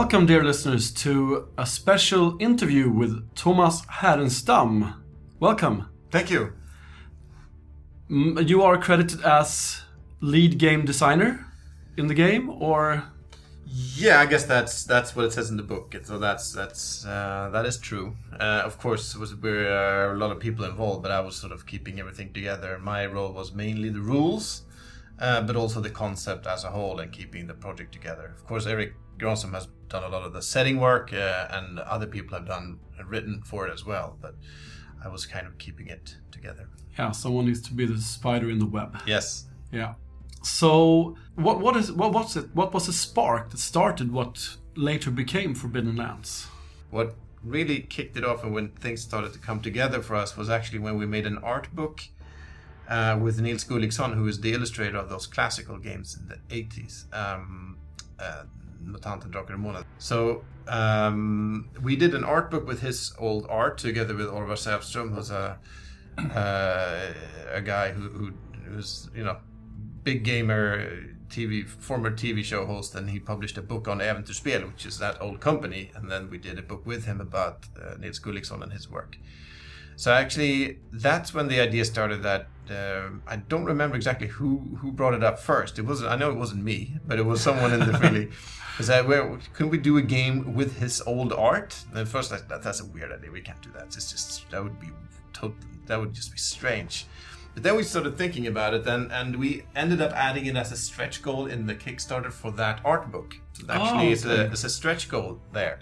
Welcome, dear listeners, to a special interview with Tomas Härenstam. Welcome. Thank you. You are credited as lead game designer in the game, or Yeah, I guess that's that's what it says in the book. So that's that's uh, that is true. Uh, of course, was there are a lot of people involved, but I was sort of keeping everything together. My role was mainly the rules, uh, but also the concept as a whole and keeping the project together. Of course, Erik Granström has done a lot of the setting work, uh, and other people have done written for it as well. But I was kind of keeping it together. yeah, someone needs to be the spider in the web. Yes. Yeah. So, what what is what was it? What was the spark that started what later became Forbidden Lands? what really kicked it off and when things started to come together for us was actually when we made an art book uh, with Nils Gulliksson, who is the illustrator of those classical games in the 80s, um, uh, Mutanten Drakar och Månen. So um, we did an art book with his old art together with Orvar Säfström, who's a uh, a guy who, who who's you know big gamer TV former TV show host and he published a book on Äventyrsspel which is that old company. And then we did a book with him about uh, Nils Gulliksson and his work. So actually that's when the idea started that um I don't remember exactly who who brought it up first. It wasn't I know it wasn't me but it was someone in the really is that where couldn't we do a game with his old art at first that, that's a weird idea we can't do that it's just that would be tot- that would just be strange but then we started thinking about it, and, and we ended up adding it as a stretch goal in the Kickstarter for that art book. So actually, Oh, it's, a, it's a stretch goal there.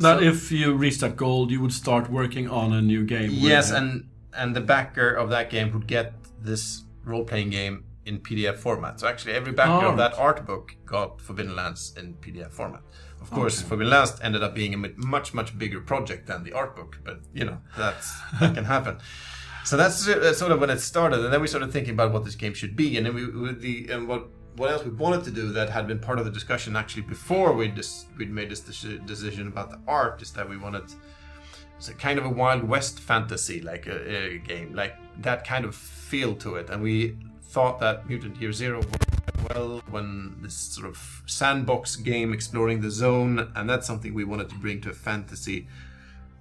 That So- if you reach that goal, you would start working on a new game. Yes, and and the backer of that game would get this role playing game in PDF format. So actually, every backer Oh. of that art book got Forbidden Lands in PDF format. Of course, Okay. Forbidden Lands ended up being a much much bigger project than the art book, but you know that's that can happen. So that's uh, sort of when it started, and then we started thinking about what this game should be, and then we with the and what what else we wanted to do that had been part of the discussion actually before we just we'd made this deci- decision about the art is that we wanted it's a kind of a wild west fantasy like a, a game like that kind of feel to it and we thought that mutant year zero worked well when this sort of sandbox game exploring the zone and that's something we wanted to bring to a fantasy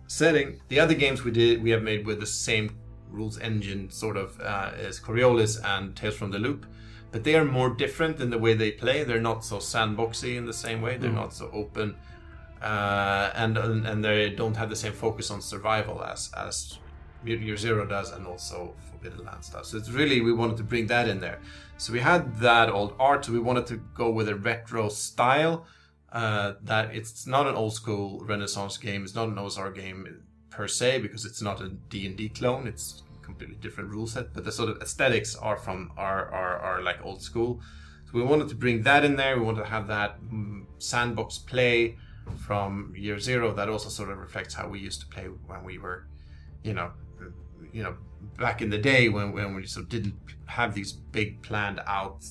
setting. The other games we did we have made with the same rules engine sort of uh, as coriolis and tales from the loop but they are more different in the way they play. They're not so sandboxy in the same way. They're not so open uh, and and they don't have the same focus on survival as as Mutant Year Zero does, and also Forbidden land stuff. So it's really we wanted to bring that in there. So we had that old art. So we wanted to go with a retro style. Uh, that it's not an old school Renaissance game. It's not an OSR game per se because it's not a D and D clone. It's completely different rule set. But the sort of aesthetics are from are are, are like old school. So we wanted to bring that in there. We wanted to have that mm, sandbox play from year zero that also sort of reflects how we used to play when we were, you know, you know, back in the day when, when we sort of didn't have these big planned out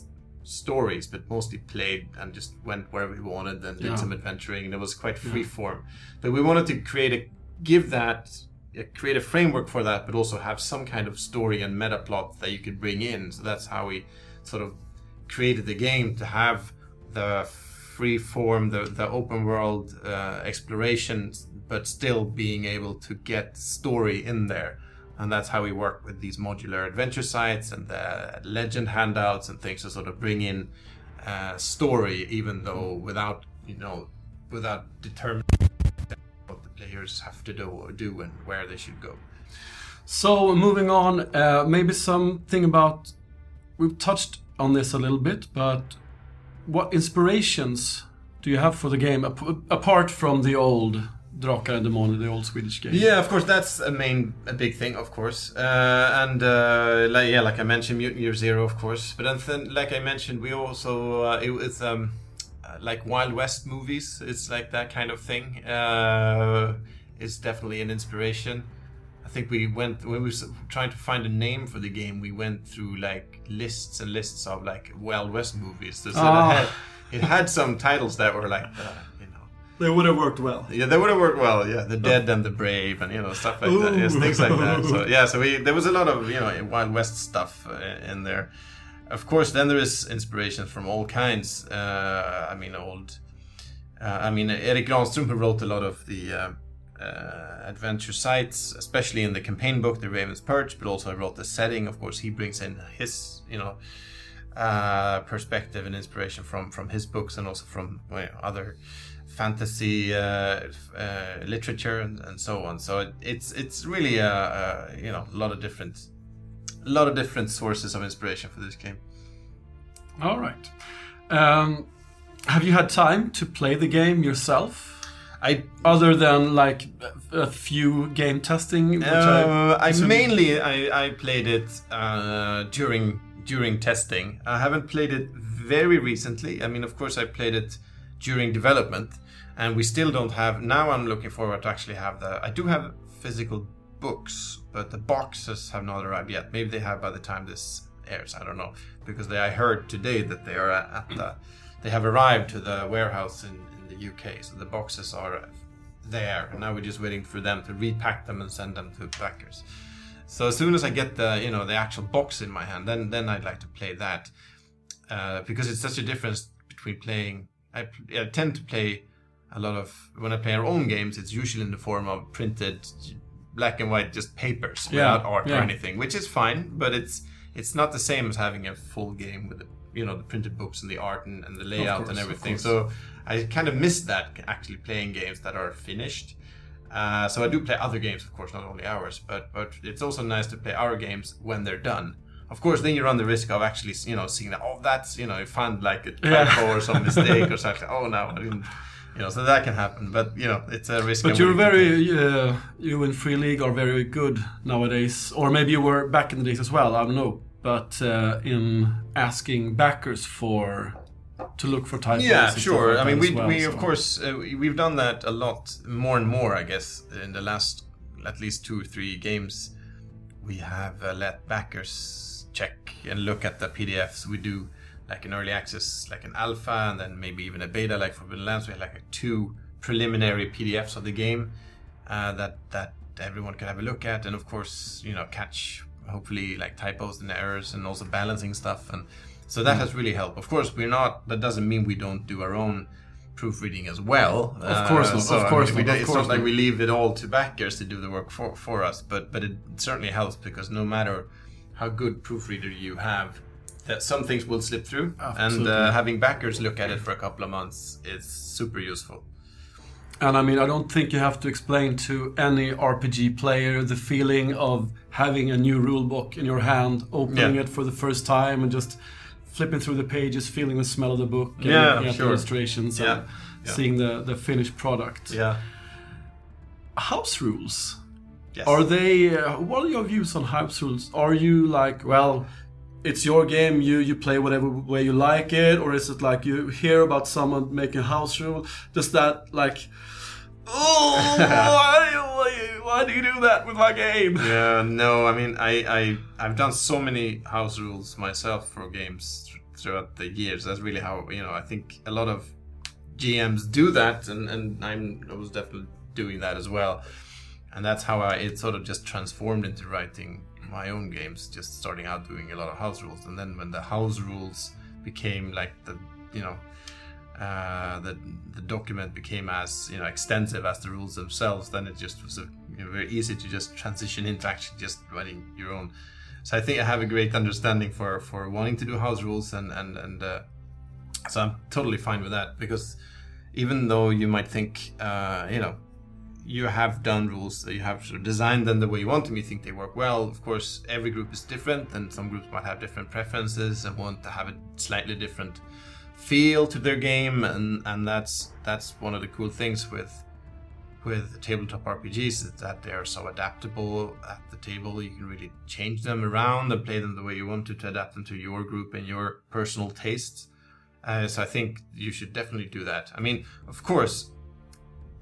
stories, but mostly played and just went where we wanted and did Yeah. some adventuring, and it was quite free form. But we wanted to create a give that create a framework for that, but also have some kind of story and meta plot that you could bring in. So that's how we sort of created the game to have the free form, the, the open world uh, exploration, but still being able to get story in there. And that's how we work with these modular adventure sites and the legend handouts and things to sort of bring in uh, story, even though without, you know, without determining what the players have to do, or do and where they should go. So moving on, uh, maybe something about we've touched on this a little bit, but what inspirations do you have for the game ap- apart from the old Drakar and Demoner, the old Swedish game? Yeah, of course, that's a main, a big thing, of course. Uh, and uh, like, yeah, like I mentioned, Mutant Year Zero, of course. But then, like I mentioned, we also uh, it, it's um, uh, like Wild West movies. It's like that kind of thing. Uh, is definitely an inspiration. I think we went when we were trying to find a name for the game. We went through like lists and lists of like Wild West movies. So Ah. it, had, it had some titles that were like, uh. They would have worked well. Yeah, they would have worked well. Yeah, the dead and the brave, and you know stuff like that. Yes, things like that. So yeah, so we there was a lot of you know Wild West stuff uh, in there. Of course, then there is inspiration from all kinds. Uh, I mean, old uh, I mean, Erik Granström who wrote a lot of the uh, uh, adventure sites, especially in the campaign book, The Raven's Purge, but also I wrote the setting. Of course, he brings in his, you know, uh, perspective and inspiration from from his books and also from you know, other fantasy uh, uh, literature and, and, so on. So it, it's it's really a, a, you know a lot of different a lot of different sources of inspiration for this game. All right. Um, have you had time to play the game yourself? I other than like a few game testing. Uh, I, I mainly I, I played it uh, during during testing. I haven't played it very recently. I mean, of course, I played it during development, and we still don't have. Now, I'm looking forward to actually have the. I do have physical books, but the boxes have not arrived yet. Maybe they have by the time this airs. I don't know because they, I heard today that they are at the. They have arrived to the warehouse in, in the UK, so the boxes are there, and now we're just waiting for them to repack them and send them to backers. So as soon as I get the you know the actual box in my hand, then then I'd like to play that uh, because it's such a difference between playing. I, I, tend to play a lot of when I play our own games. It's usually in the form of printed black and white, just papers yeah, without art yeah. or anything, which is fine. But it's it's not the same as having a full game with the you know the printed books and the art and, and the layout course, and everything. So I kind of miss that actually playing games that are finished. Uh, so I do play other games, of course, not only ours, but but it's also nice to play our games when they're done. Of course, then you run the risk of actually, you know, seeing that oh, that's you know, you find like a typo yeah. or some mistake or something. Oh no, I didn't. You know, so that can happen, but you know, it's a risk. But you're very, uh, you in Free League are very good nowadays, or maybe you were back in the days as well. I don't know, but uh, in asking backers for to look for typos. Yeah, sure. I mean, we, well, we so. of course uh, we've done that a lot more and more. I guess in the last at least two or three games, we have uh, let backers check and look at the PDFs. We do like an early access, like an alpha, and then maybe even a beta, like for Lands. We had like a two preliminary PDFs of the game uh, that that everyone can have a look at, and of course, you know, catch hopefully like typos and errors, and also balancing stuff and so that mm. has really helped. Of course, we're not. That doesn't mean we don't do our own proofreading as well. Of course, uh, so, of course, I mean, not, it's course not like we leave it all to backers to do the work for for us. But but it certainly helps because no matter how good proofreader you have, that some things will slip through, Absolutely. and uh, having backers look at it for a couple of months is super useful. And I mean, I don't think you have to explain to any RPG player the feeling of having a new rule book in your hand, opening yeah. it for the first time, and just flipping through the pages, feeling the smell of the book, and yeah, looking at sure. the illustrations, yeah. and yeah. seeing the, the finished product. Yeah. House rules. Yes. Are they? Uh, what are your views on house rules? Are you like, well, it's your game, you you play whatever way you like it, or is it like you hear about someone making house rule? Does that like? oh, why, why, do you do that with my game? Yeah, no, I mean, I, I, I've done so many house rules myself for games throughout the years. That's really how, you know, I think a lot of GMs do that, and, and I'm, I was definitely doing that as well. And that's how I, it sort of just transformed into writing my own games, just starting out doing a lot of house rules. And then when the house rules became like the, you know, uh, the the document became as you know extensive as the rules themselves, then it just was a, you know, very easy to just transition into actually just writing your own. So I think I have a great understanding for for wanting to do house rules, and and and uh, so I'm totally fine with that because even though you might think uh, you know you have done rules, you have sort of designed them the way you want them, you think they work well. Of course, every group is different, and some groups might have different preferences and want to have a slightly different feel to their game, and and that's that's one of the cool things with with tabletop RPGs is that they are so adaptable at the table. You can really change them around and play them the way you want to to adapt them to your group and your personal tastes. Uh, so I think you should definitely do that. I mean, of course,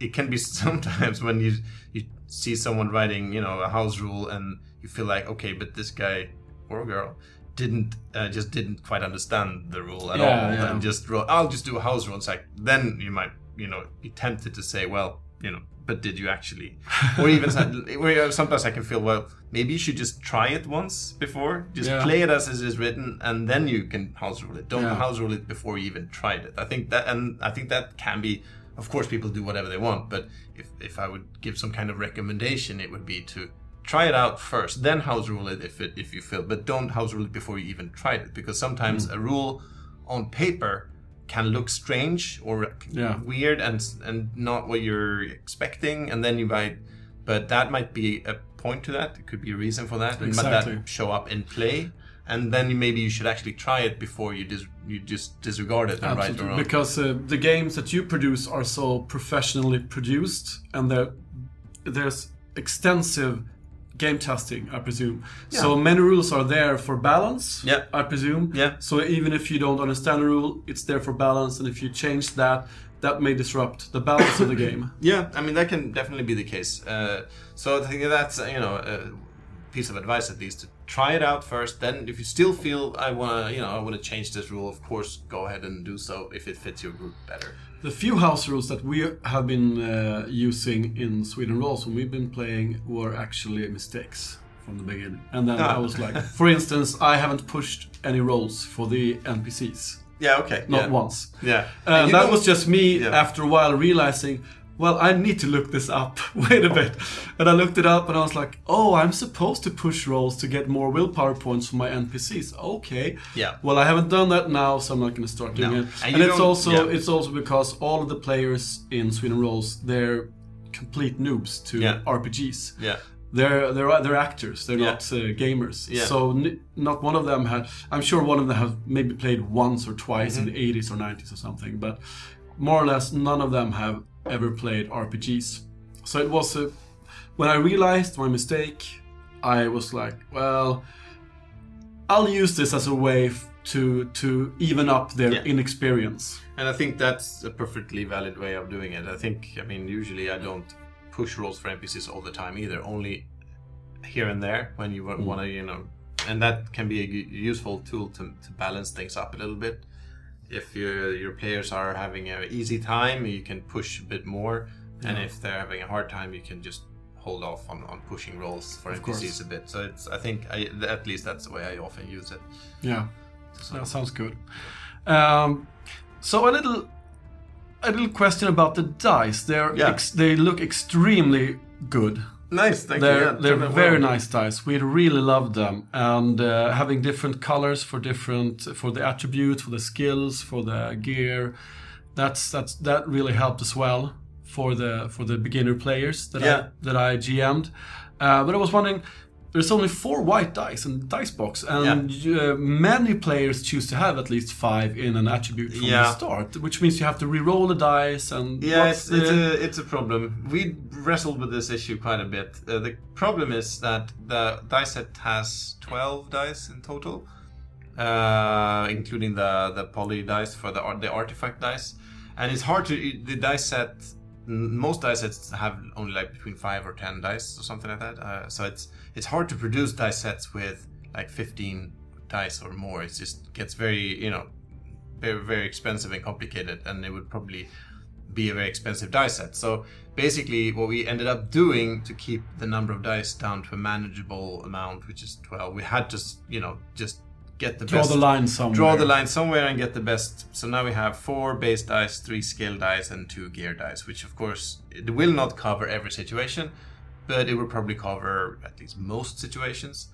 it can be sometimes when you you see someone writing, you know, a house rule and you feel like, okay, but this guy or girl didn't uh, just didn't quite understand the rule at yeah, all yeah. and just wrote I'll just do a house rule. It's like then you might you know be tempted to say well you know but did you actually or even sometimes I can feel well maybe you should just try it once before just yeah. play it as it is written and then you can house rule it don't house rule it before you even tried it I think that and I think that can be of course people do whatever they want but if, if i would give some kind of recommendation it would be to try it out first then house rule it if it if you feel but don't house rule it before you even tried it because sometimes mm. a rule on paper can look strange or Yeah. weird and and not what you're expecting and then you might but that might be a point to that it could be a reason for that Exactly. that show up in play and then maybe you should actually try it before you dis- you just disregard it and write Absolutely, your own because uh, the games that you produce are so professionally produced, and there- there's extensive game testing, I presume. Yeah. So many rules are there for balance, Yeah. I presume. Yeah. So even if you don't understand a rule, it's there for balance, and if you change that, that may disrupt the balance of the game. Yeah, I mean that can definitely be the case. Uh, so I think that's you know a piece of advice at least to try it out first. Then, if you still feel I want to, you know, I want to change this rule, of course, go ahead and do so if it fits your group better. The few house rules that we have been uh, using in Sweden Rolls when we've been playing were actually mistakes from the beginning. And then Ah. I was like, for instance, I haven't pushed any rolls for the NPCs. Yeah. Okay. Not yeah. once. Yeah. And that was just me Yeah. after a while realizing, well, I need to look this up. Wait a bit. And I looked it up and I was like, oh, I'm supposed to push rolls to get more willpower points for my NPCs. Okay. Yeah. Well, I haven't done that now, so I'm not going to start doing No. it. And And, it's also yeah. it's also because all of the players in Sweden Rolls they're complete noobs to Yeah. RPGs. Yeah. They're they're they're actors. They're Yeah. not uh, gamers. Yeah. So n- not one of them had. I'm sure one of them have maybe played once or twice Mm-hmm. in the 80s or 90s or something, but more or less none of them have ever played RPGs. So it was a, when I realized my mistake, I was like, well, I'll use this as a way to to even up their Yeah. inexperience. And I think that's a perfectly valid way of doing it. I think, I mean, usually I don't push rolls for NPCs all the time either. Only here and there when you mm. want to, you know, and that can be a useful tool to, to balance things up a little bit. If your your players are having an easy time, you can push a bit more, and if they're having a hard time, you can just hold off on, on pushing rolls for NPCs course. a bit. So it's I think I, at least that's the way I often use it. Yeah, that sounds good. Um, so a little, a little question about the dice. They're Yeah. ex- they look extremely good. Nice, thank They're you. They're very well. nice dice. We really love them, and uh, having different colors for different for the attributes, for the skills, for the gear. That's that's that really helped as well for the for the beginner players that Yeah. I that I GM'd. Uh, but I was wondering. There's only four white dice in the dice box, and uh, many players choose to have at least five in an attribute from Yeah. the start, which means you have to re-roll the dice and Yeah, it's, it's a it's a problem. We wrestled with this issue quite a bit. Uh, the problem is that the dice set has twelve dice in total, uh, including the the poly dice for the the artifact dice, and it's hard to the dice set. Most dice sets have only like between five or ten dice or something like that. Uh, so it's it's hard to produce dice sets with like fifteen dice or more. It just gets very you know very very expensive and complicated, and it would probably be a very expensive dice set. So basically, what we ended up doing to keep the number of dice down to a manageable amount, which is twelve, we had to you know just get the draw best the line somewhere. draw the line somewhere and get the best. So now we have four base dice, three skill dice, and two gear dice, which of course it will not cover every situation, but it will probably cover at least most situations.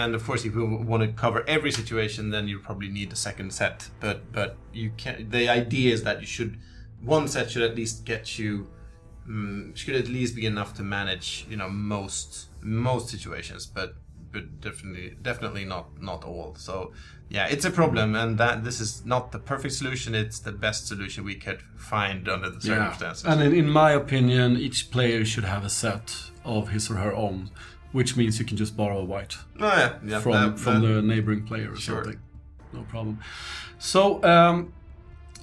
And of course, if you want to cover every situation, then you probably need a second set. But but you can. The idea is that you should one set should at least get you mm, should at least be enough to manage you know most most situations, but but definitely definitely not not all. So yeah, it's a problem, and that this is not the perfect solution. It's the best solution we could find under the circumstances. Yeah. And in, in my opinion, each player should have a set of his or her own, which means you can just borrow a white oh yeah, yeah. from that- from that- the neighboring player or Sure. something. No problem. So, um,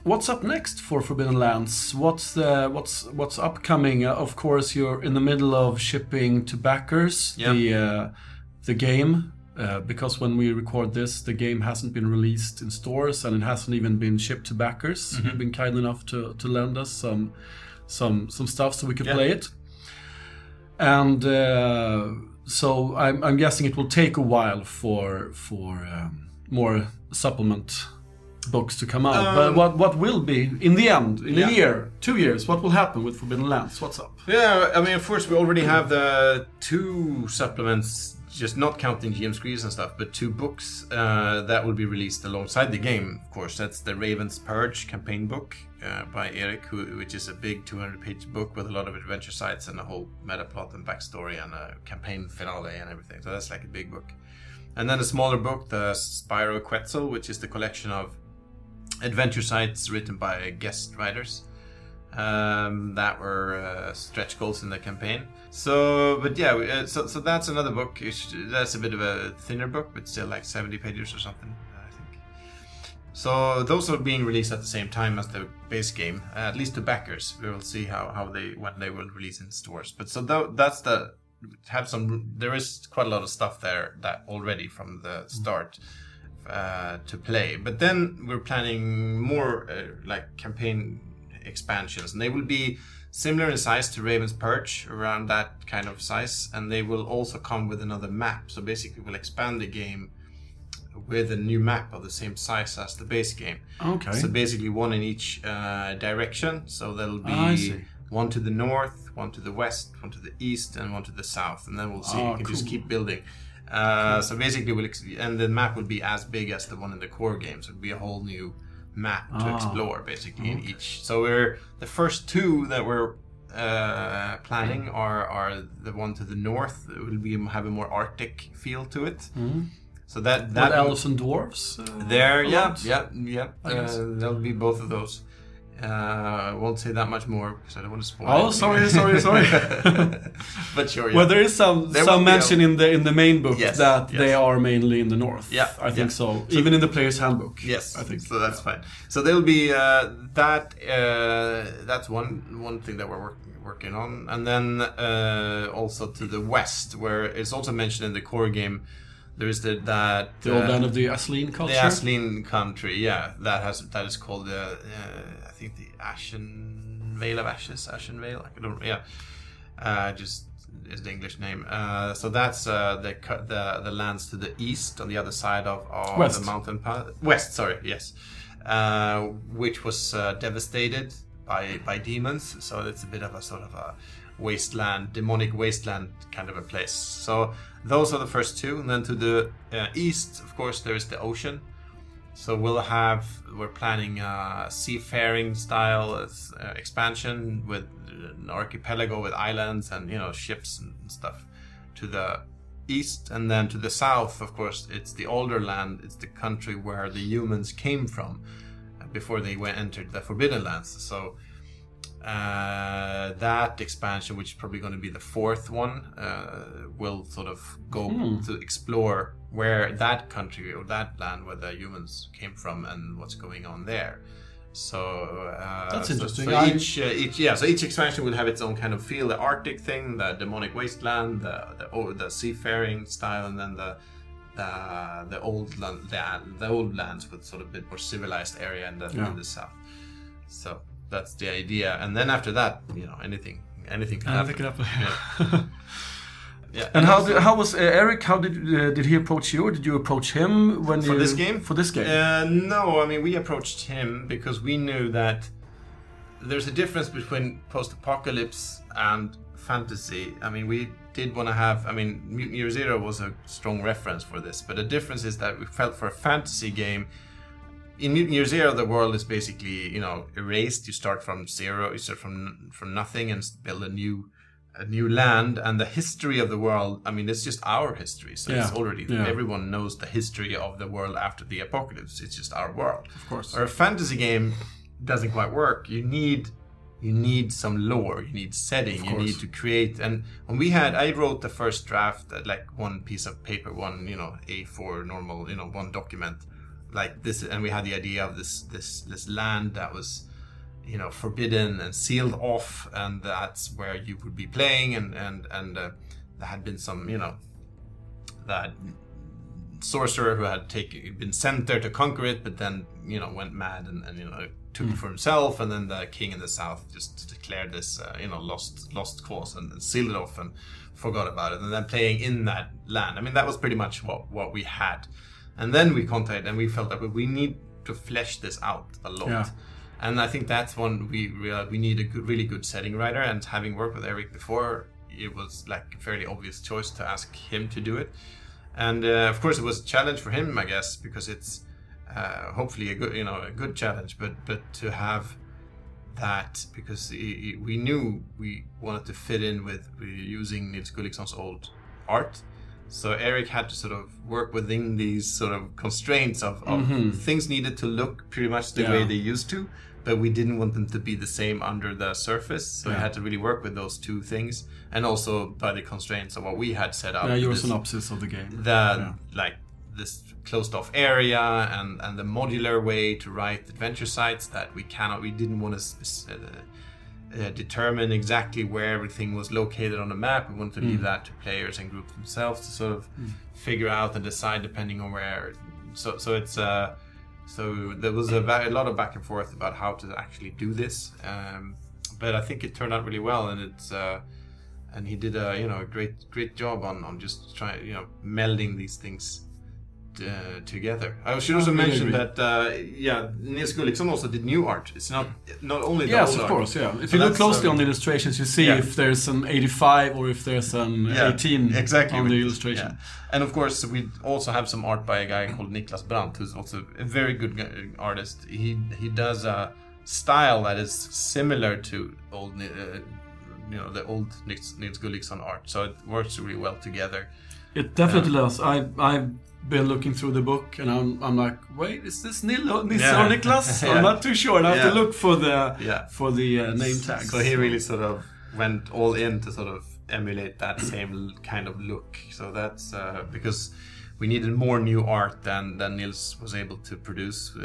what's up next for Forbidden Lands? What's the what's what's upcoming? Uh, of course, you're in the middle of shipping to backers Yeah. the uh, the game. Uh, because when we record this, the game hasn't been released in stores and it hasn't even been shipped to backers. Mm-hmm. You've been kind enough to, to lend us some some some stuff so we could Yeah. play it. And uh, so I'm, I'm guessing it will take a while for for um, more supplement books to come out. Um, but what what will be in the end, in Yeah. a year, two years? What will happen with Forbidden Lands? What's up? Yeah, I mean, of course, we already have the two supplements, just not counting GM Screens and stuff, but two books uh, that will be released alongside the game. Of course, that's the Raven's Purge campaign book uh, by Erik, who, which is a big 200-page book with a lot of adventure sites and a whole meta plot and backstory and a campaign finale and everything. So that's like a big book. And then a smaller book, the Spire of Quetzel, which is the collection of adventure sites written by guest writers um, that were uh, stretch goals in the campaign. So, but yeah, we- uh, so so that's another book. That's a bit of a thinner book, but still like seventy pages or something, I think. So those are being released at the same time as the base game, uh, at least to backers. We will see how, how they when they will release in stores. But so that's the have some. There is quite a lot of stuff there that already from the start uh, to play. But then we're planning more uh, like campaign expansions, and they will be similar in size to Raven's Purge, around that kind of size, and they will also come with another map. So basically, we'll expand the game with a new map of the same size as the base game. Okay. So basically, one in each uh, direction. So there'll be see. one to the north, one to the west, one to the east, and one to the south. And then we'll see. Ah, you can just keep building. Uh, So basically, we'll ex- and the map will be as big as the one in the core game. So it'll be a whole new map to Ah. explore, basically in each. So we're the first two that we're uh, planning are are the one to the north. It will be have a more Arctic feel to it. So that What that elves and dwarves? Uh, there, yeah, yeah, yeah. Uh, there'll be both of those. Uh, I won't say that much more because I don't want to spoil. Oh, sorry, sorry, sorry. but sure, yeah. Well, there is some There some mention in the in the main book Yes, that yes. they are mainly in the north. Yeah, I think yeah. so. Even in the player's handbook. Yes, I think so. That's fine. So there'll be uh, that. Uh, that's one one thing that we're working working on, and then uh, also to the west, where it's also mentioned in the core game. There is the that The old uh, land of the Aslene culture. The Aslene country, yeah, that has that is called the uh, I think the Ashen Vale of Ashes, Ashen Vale. I don't, yeah, uh, just is the English name. Uh, so that's uh, the the the lands to the east on the other side of, of West. the mountain path. West, sorry, yes, uh, which was uh, devastated by by demons. So it's a bit of a sort of a wasteland, demonic wasteland kind of a place. So those are the first two, and then to the uh, east, of course, there is the ocean. So we'll have we're planning a seafaring style uh, expansion with an archipelago with islands and you know ships and stuff to the east, and then to the south, of course, it's the older land. It's the country where the humans came from uh, before they went entered the Forbidden Lands. So uh, that expansion, which is probably going to be the fourth one, uh, will sort of go to explore where that country or that land where the humans came from and what's going on there. So uh, That's interesting. So, I- each, uh, each, yeah, so each expansion will have its own kind of feel: the Arctic thing, the demonic wasteland, the the, oh, the seafaring style, and then the the the old land, the, the old lands with sort of a bit more civilized area in the, Yeah. in the south. So that's the idea, and then after that, you know, anything, anything can I happen. think it happened. Yeah. And how did, how was uh, Erik? How did uh, did he approach you, or did you approach him when For you, this game? For this game, Uh, no, I mean we approached him because we knew that there's a difference between post-apocalypse and fantasy. I mean, we did want to have. I mean, Mutant Year Zero was a strong reference for this, but the difference is that we felt for a fantasy game. In Mutant Year Zero, the world is basically you know erased. You start from zero. You start from from nothing and build a new a new land and the history of the world. I mean, it's just our history, so it's already yeah. everyone knows the history of the world after the apocalypse. It's just our world. of course. Or a fantasy game doesn't quite work. You need you need some lore, you need setting, you need to create. And when we had, I wrote the first draft, uh, like one piece of paper, one you know A4 normal, you know, one document like this, and we had the idea of this this this land that was you know forbidden and sealed off and that's where you would be playing and and and uh, there had been some you know that sorcerer who had taken been sent there to conquer it but then you know went mad and, and you know took it for himself and then the king in the south just declared this uh, you know lost lost cause and, and sealed it off and forgot about it and then playing in that land. I mean that was pretty much what what we had and then we contacted and we felt that we need to flesh this out a lot. Yeah. And I think that's one we realized we need a good, really good setting writer. And having worked with Erik before, it was like a fairly obvious choice to ask him to do it. And uh, of course, it was a challenge for him, I guess, because it's uh, hopefully a good, you know, a good challenge. But but to have that because we knew we wanted to fit in with, with using Nils Gulliksson's old art. So Erik had to sort of work within these sort of constraints of, of things needed to look pretty much the way Mm-hmm. They used to, but we didn't want them to be the same under the surface. So we had to really work with those two things, and also by the constraints of what we had set up. Yeah, your this- synopsis of the game. the Yeah. like this closed off area and and the modular way to write adventure sites that we cannot we didn't want to spe- uh, determine exactly where everything was located on the map. We wanted to Mm. leave that to players and groups themselves to sort of figure out and decide depending on where. So so it's uh so there was a, ba- a lot of back and forth about how to actually do this um, but I think it turned out really well and it's uh, and he did a you know a great great job on on just trying you know melding these things uh, together. I should also mention that uh, yeah, Nils Gulliksson also did new art. It's not not only the Yes, old of art. course. Yeah. If So you look closely um, on the illustrations, you see yeah. if there's an 85 or if there's an Yeah, 18 exactly on the illustration. yeah. And of course, we also have some art by a guy called Niklas Brandt, who's also a very good artist. He he does a style that is similar to old, uh, you know, the old Nils, Gulliksson art. So it works really well together. It definitely does. I I've been looking through the book and I'm I'm like, wait, is this Nil Nils Yeah. or Niklas? Yeah. I'm not too sure. I have Yeah. to look for the Yeah. for the uh, name tags. So he really sort of went all in to sort of emulate that same kind of look. So that's uh, because we needed more new art than than Nils was able to produce. Uh,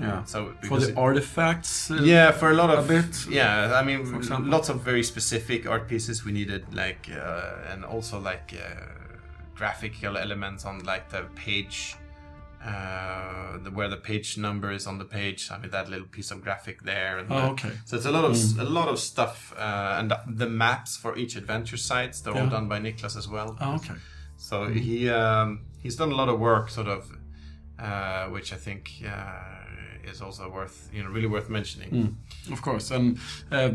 yeah. So for the it- artifacts. uh, yeah, for a lot of a bit, Yeah, I mean, lots of very specific art pieces we needed, like uh, and also like uh, graphical elements on like the page. Uh, the, where the page number is on the page, I mean that little piece of graphic there. And Oh, the- okay. so it's a lot of a lot of stuff, uh, and the, the maps for each adventure sites they're all done by Niklas as well. Oh, okay. So he um, he's done a lot of work, sort of, uh, which I think uh, is also worth you know really worth mentioning. Of course, and uh,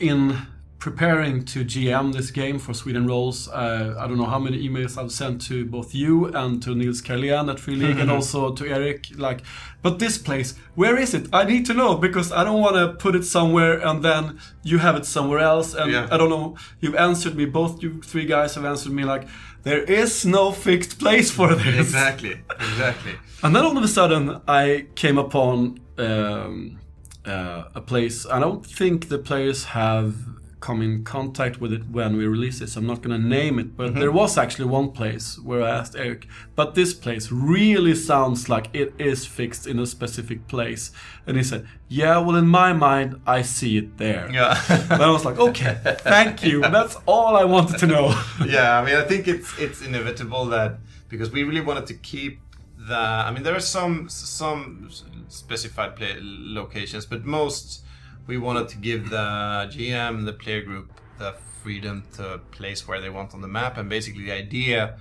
in preparing to GM this game for Sweden Rolls, uh, I don't know how many emails I've sent to both you and to Nils Karlén at Free League, and also to Erik. Like, but this place, where is it? I need to know because I don't want to put it somewhere and then you have it somewhere else. And Yeah. I don't know. You've answered me. Both you three guys have answered me like. There is no fixed place for this. Exactly, exactly. And then all of a sudden, I came upon um, uh, a place. I don't think the players have come in contact with it when we release it, so I'm not going to name it. But mm-hmm. there was actually one place where I asked Erik, but this place really sounds like it is fixed in a specific place. And he said, Yeah, well, in my mind, I see it there. Yeah. And I was like, Okay, thank you. That's all I wanted to know. yeah, I mean, I think it's it's inevitable that because we really wanted to keep the. I mean, there are some some specified play locations, but most we wanted to give the GM, the player group, the freedom to place where they want on the map, and basically the idea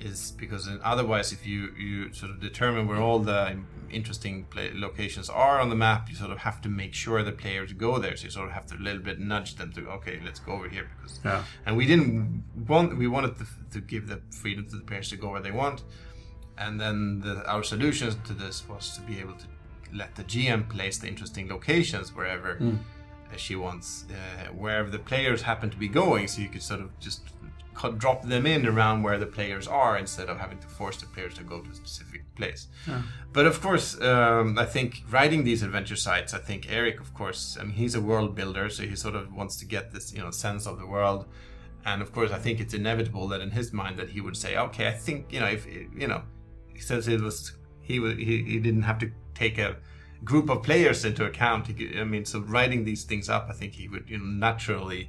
is because otherwise, if you you sort of determine where all the interesting play locations are on the map, you sort of have to make sure the players go there. So you sort of have to a little bit nudge them to okay, let's go over here because Yeah. and we didn't want we wanted to, to give the freedom to the players to go where they want and then the, our solution to this was to be able to let the gm place the interesting locations wherever uh, she wants uh, wherever the players happen to be going. So you could sort of just drop them in around where the players are instead of having to force the players to go to a specific place. But of course um, i think writing these adventure sites i think erik of course i mean he's a world builder so he sort of wants to get this you know sense of the world. And of course i think it's inevitable that in his mind that he would say okay i think you know if you know he says it was he he, he didn't have to take a group of players into account he i mean so writing these things up i think he would you know naturally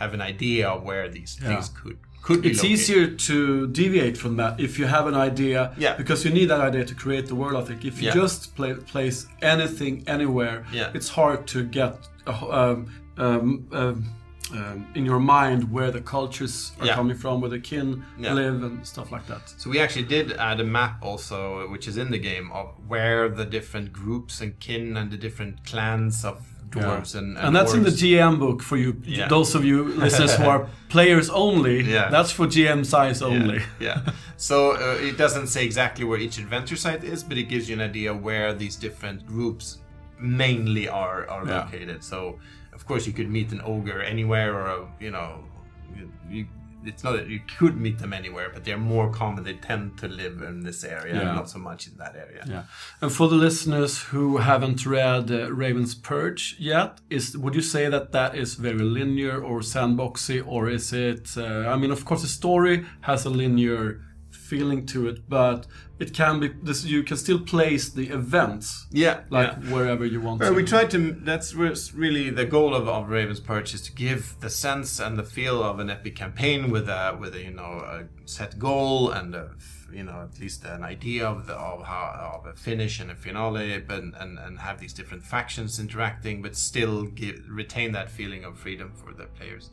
have an idea of where these Yeah. things could could be It's located. easier to deviate from that if you have an idea, Yeah. because you need that idea to create the world. I think if you Yeah. just play, place anything anywhere, Yeah. it's hard to get um, um, um, um, in your mind where the cultures are Yeah. coming from, where the kin Yeah. live, and stuff like that. So we actually did add a map also, which is in the game, of where the different groups and kin and the different clans of dwarves and, and And that's in the GM book for you, Yeah. those of you listeners who are players only. Yeah. That's for GM size Yeah, only. Yeah. So uh, it doesn't say exactly where each adventure site is, but it gives you an idea where these different groups mainly are are Yeah. located. So of course you could meet an ogre anywhere, or a, you know, you, it's not that you could meet them anywhere, but they're more common. They tend to live in this area, Yeah. not so much in that area. Yeah. And for the listeners who haven't read uh, Raven's Purge yet, is would you say that that is very linear or sandboxy, or is it? Uh, I mean, of course, the story has a linear feeling to it, but it can be. This you can still place the events Yeah, like yeah. wherever you want Well, to. we tried to. That's really the goal of, of Raven's Purge is to give the sense and the feel of an epic campaign with a with a you know a set goal and a, you know at least an idea of the of how of a finish and a finale, but and and have these different factions interacting, but still give retain that feeling of freedom for the players.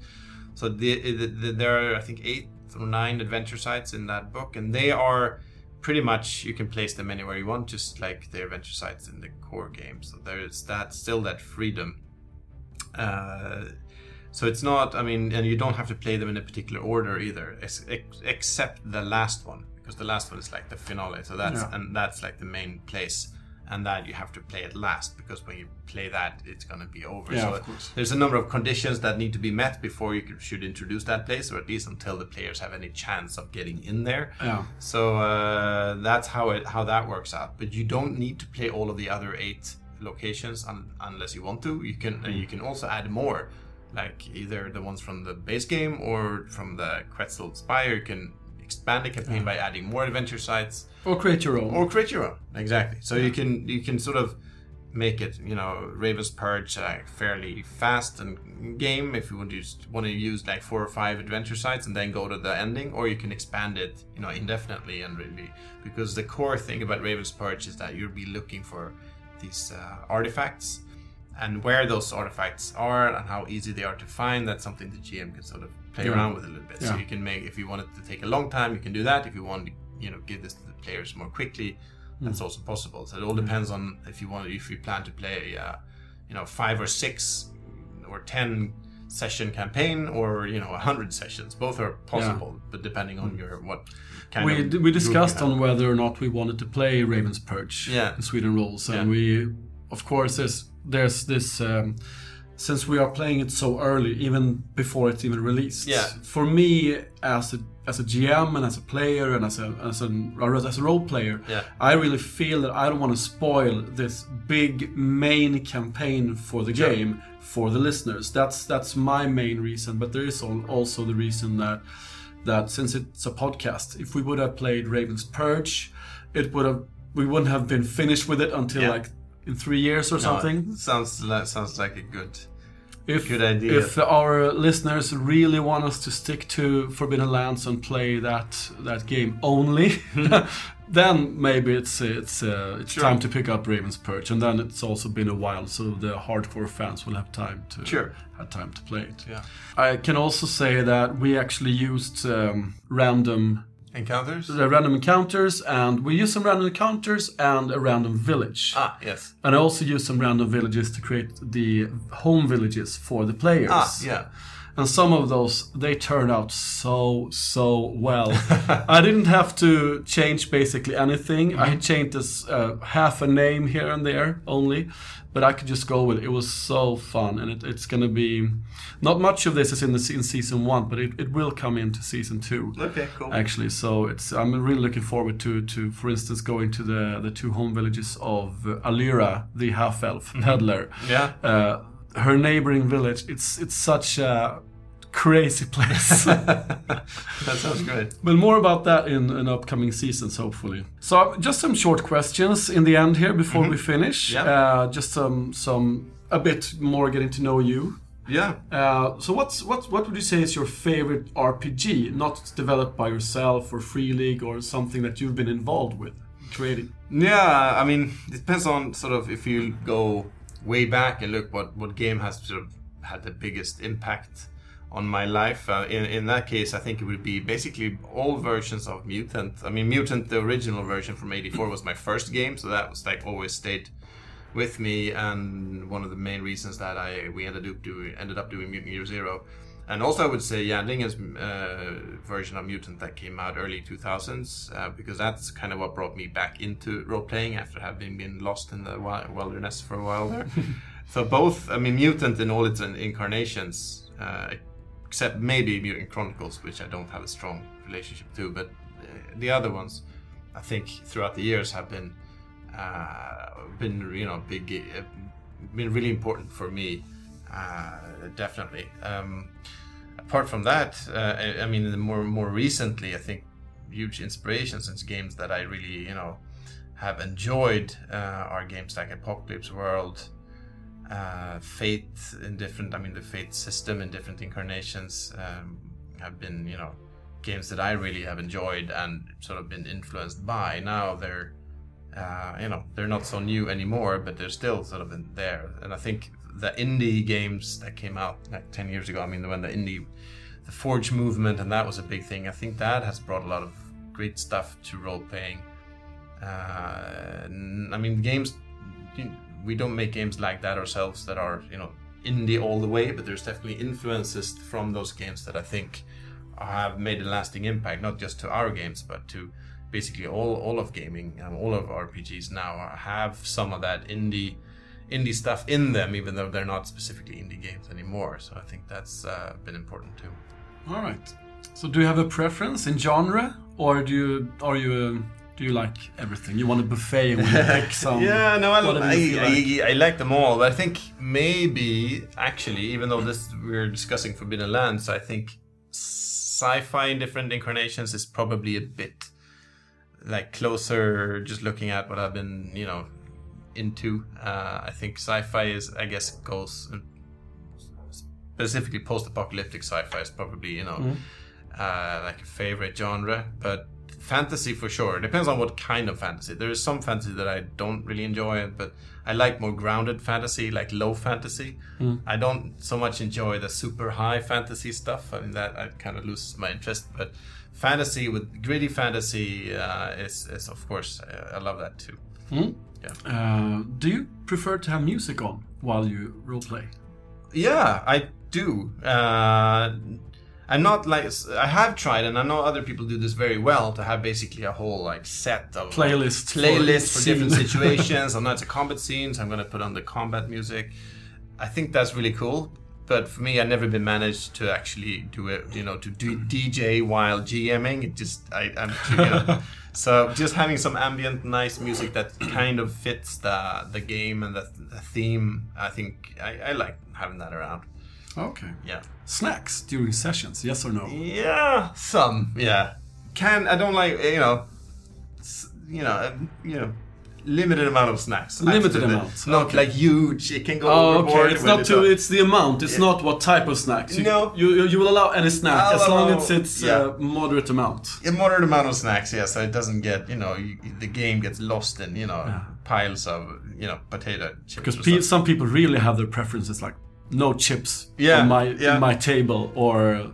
So the, the, the, there are I think eight or nine adventure sites in that book, and they are pretty much you can place them anywhere you want, just like the adventure sites in the core game. So there's that still that freedom. Uh, so it's not, I mean, and you don't have to play them in a particular order either, ex- ex- except the last one, because the last one is like the finale. So that's Yeah. and that's like the main place, and that you have to play it last because when you play that, it's gonna be over. Yeah, so of course. there's a number of conditions that need to be met before you should introduce that place, or at least until the players have any chance of getting in there. yeah. So uh, that's how it how that works out. But you don't need to play all of the other eight locations un- unless you want to. You can and you can also add more, like either the ones from the base game or from the Quetzel Spire. You can expand the campaign by adding more adventure sites Or create your own. or create your own. Exactly. So you can you can sort of make it, you know, Raven's Purge uh, fairly fast and game if you want to use, want to use like four or five adventure sites and then go to the ending, or you can expand it, you know, indefinitely and really because the core thing about Raven's Purge is that you'll be looking for these uh, artifacts and where those artifacts are and how easy they are to find. That's something the GM can sort of play Yeah. around with a little bit. So you can make if you want it to take a long time, you can do that. If you want to, you know, give this to the players more quickly, hmm. that's also possible. So it all hmm. depends on if you want, if you plan to play, uh, you know, five or six or ten session campaign, or you know, a hundred sessions. Both are possible, but depending on hmm. your what kind we, we discussed on whether or not we wanted to play Raven's Purge Yeah. in Sweden Rolls, and Yeah. we, of course, there's there's this um, since we are playing it so early, even before it's even released. Yeah. For me, as a as a GM and as a player and as a as a as a role player, Yeah. I really feel that I don't want to spoil this big main campaign for the Sure. game for the listeners. That's that's my main reason, but there is also the reason that that since it's a podcast, if we would have played Raven's Purge, it would have we wouldn't have been finished with it until Yeah. like in three years or No, something. sounds li- sounds like a good. If good idea. if our listeners really want us to stick to Forbidden Lands and play that that game only, then maybe it's it's uh, it's Sure. time to pick up Raven's Purge, and then it's also been a while, so the hardcore fans will have time to Sure. have time to play it. Yeah. I can also say that we actually used um, random Encounters. uh, random encounters, and we use some random encounters and a random village. Ah, yes. And I also use some random villages to create the home villages for the players. Ah, yeah. And some of those, they turned out so, so well. I didn't have to change basically anything. I changed this uh, half a name here and there only, but I could just go with it. It was so fun, and it, it's going to be not much of this is in the in season one, but it, it will come into season two Okay, cool. actually. So it's I'm really looking forward to to for instance going to the the two home villages of Alira, the half elf peddler. Yeah. Uh, her neighboring village. It's it's such a crazy place. That sounds great. but more about that in, in upcoming seasons, hopefully. So just some short questions in the end here before we finish. Yeah. Uh, just some some a bit more getting to know you. Yeah. Uh, so what's what what would you say is your favorite RPG, not developed by yourself or Free League or something that you've been involved with creating? Yeah, I mean, it depends on sort of if you go way back and look what what game has sort of had the biggest impact on my life. Uh, in in that case, I think it would be basically all versions of Mutant. I mean, Mutant, the original version from '84, was my first game, so that was like always stayed with me, and one of the main reasons that I we ended up doing ended up doing Mutant Year Zero. And also, I would say Lingen's uh, version of Mutant that came out early 2000s, uh, because that's kind of what brought me back into role playing after having been lost in the wilderness for a while there. so both, I mean, Mutant in all its incarnations, uh, except maybe Mutant Chronicles, which I don't have a strong relationship to, but uh, the other ones, I think throughout the years have been uh, been you know big, uh, been really important for me, uh, definitely. Um, apart from that, uh, I, I mean, more more recently, I think huge inspirations and games that I really you know have enjoyed uh, are games like Apocalypse World, uh, Fate in different. I mean, the Fate system in different incarnations um, have been you know games that I really have enjoyed and sort of been influenced by. Now they're uh, you know they're not so new anymore, but they're still sort of in there. And I think the indie games that came out like ten years ago. I mean, when the indie, the Forge movement, and that was a big thing. I think that has brought a lot of great stuff to role playing. Uh, I mean, games. We don't make games like that ourselves that are you know indie all the way, but there's definitely influences from those games that I think have made a lasting impact, not just to our games, but to basically all, all of gaming and all of RPGs now have some of that indie indie stuff in them, even though they're not specifically indie games anymore. So I think that's uh, been important too. All right. So, do you have a preference in genre, or do you are you um, do you like everything? You want a buffet pick some? yeah, no, I, I, like. I, I like them all, but I think maybe actually, even though this we're discussing Forbidden Lands, I think sci-fi in different incarnations is probably a bit like closer. Just looking at what I've been, you know, into, uh, I think sci-fi is, I guess, goes specifically post-apocalyptic sci-fi is probably, you know, Mm. uh, like a favorite genre, but fantasy for sure. It depends on what kind of fantasy. There is some fantasy that I don't really enjoy, but I like more grounded fantasy, like low fantasy. I don't so much enjoy the super high fantasy stuff. I mean, that I kind of loses my interest. But fantasy with gritty fantasy uh, is, is of course, uh, I love that too. Hmm? Yeah. Uh, do you prefer to have music on while you roleplay? Yeah, I do. Uh, I'm not like I have tried, and I know other people do this very well to have basically a whole like set of Playlists for playlists each for, different situations. I know it's a combat scene, so I'm going to put on the combat music. I think that's really cool. But for me, I've never been managed to actually do it. You know, to do DJ while GMing. It just I, I'm too, know. so just having some ambient, nice music that kind of fits the the game and the, the theme. I think I, I like having that around. Okay. Yeah. Snacks during sessions, yes or no? Yeah, some. Yeah, can I don't like you know, you know, uh, you know, limited amount of snacks. Limited Absolutely. amount, Not okay. like huge. It can go Oh, overboard. okay. It's not too. It's the amount. It's not what type of snacks. You, No. You, you, you will allow any snack I'll as long allow- as it's uh, yeah. a moderate amount. a moderate amount of snacks, yeah, so it doesn't get you know you, the game gets lost in you know Yeah. piles of you know potato chips. Because pe- some people really have their preferences, like no chips Yeah, on my yeah. in my table, or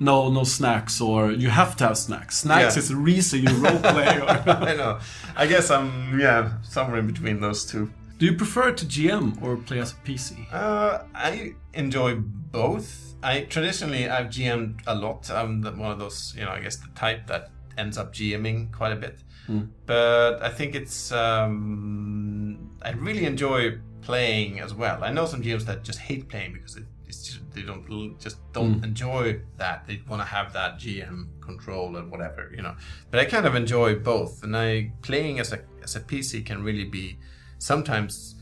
no no snacks, or you have to have snacks. Snacks Yeah. is a reason you roleplay. or I know. I guess I'm yeah somewhere in between those two. Do you prefer to GM or play as a PC? Uh, I enjoy both. I traditionally I've GM'd a lot. I'm the, one of those, you know, I guess the type that ends up GMing quite a bit. But I think it's um, I really enjoy playing as well. I know some GMs that just hate playing because it, it's just, they don't just don't mm. enjoy that. They want to have that GM control and whatever, you know. But I kind of enjoy both, and I playing as a as a PC can really be sometimes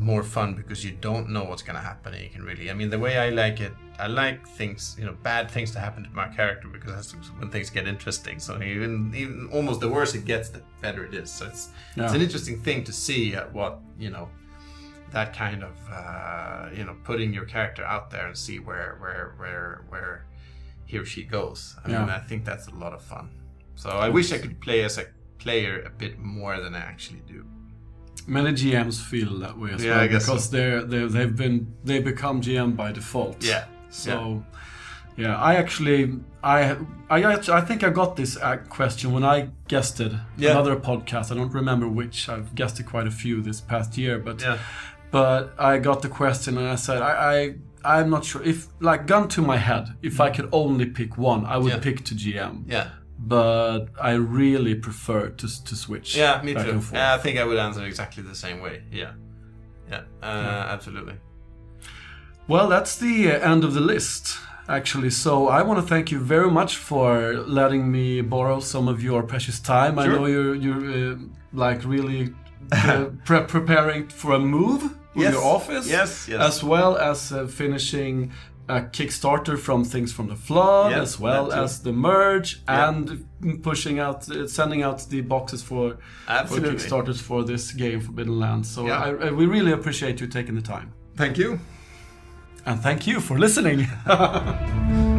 more fun because you don't know what's going to happen and you can really i mean the way i like it i like things you know bad things to happen to my character because that's when things get interesting so even even almost the worse it gets the better it is so it's it's an interesting thing to see at what you know that kind of uh, you know putting your character out there and see where where where where he or she goes i mean i think that's a lot of fun so i wish i could play as a player a bit more than i actually do Many GMs feel that way as Yeah, well I guess because so. they're, they're they've been they become GM by default. Yeah, So Yeah, I actually, I, I, I think I got this uh, question when I guested Yeah. another podcast. I don't remember which. I've guested quite a few this past year, but Yeah. But I got the question and I said I, I I'm not sure if like gun to my head if I could only pick one I would Yeah. pick to GM. Yeah. But I really prefer to to switch. Yeah, me too. Yeah, I think I would answer exactly the same way. Yeah. Yeah, uh, absolutely. Well, that's the uh, end of the list, actually. So I want to thank you very much for letting me borrow some of your precious time. I know you're you're uh, like really uh, pre- preparing for a move Yes. your office, Yes, yes. as well as uh, finishing a Kickstarter from Things from the Flood, Yeah, as well as the merge, Yeah. and pushing out, uh, sending out the boxes for. For. Kickstarters for this game, Forbidden Lands. So Yeah. I, I, we really appreciate you taking the time. Thank you. And thank you for listening.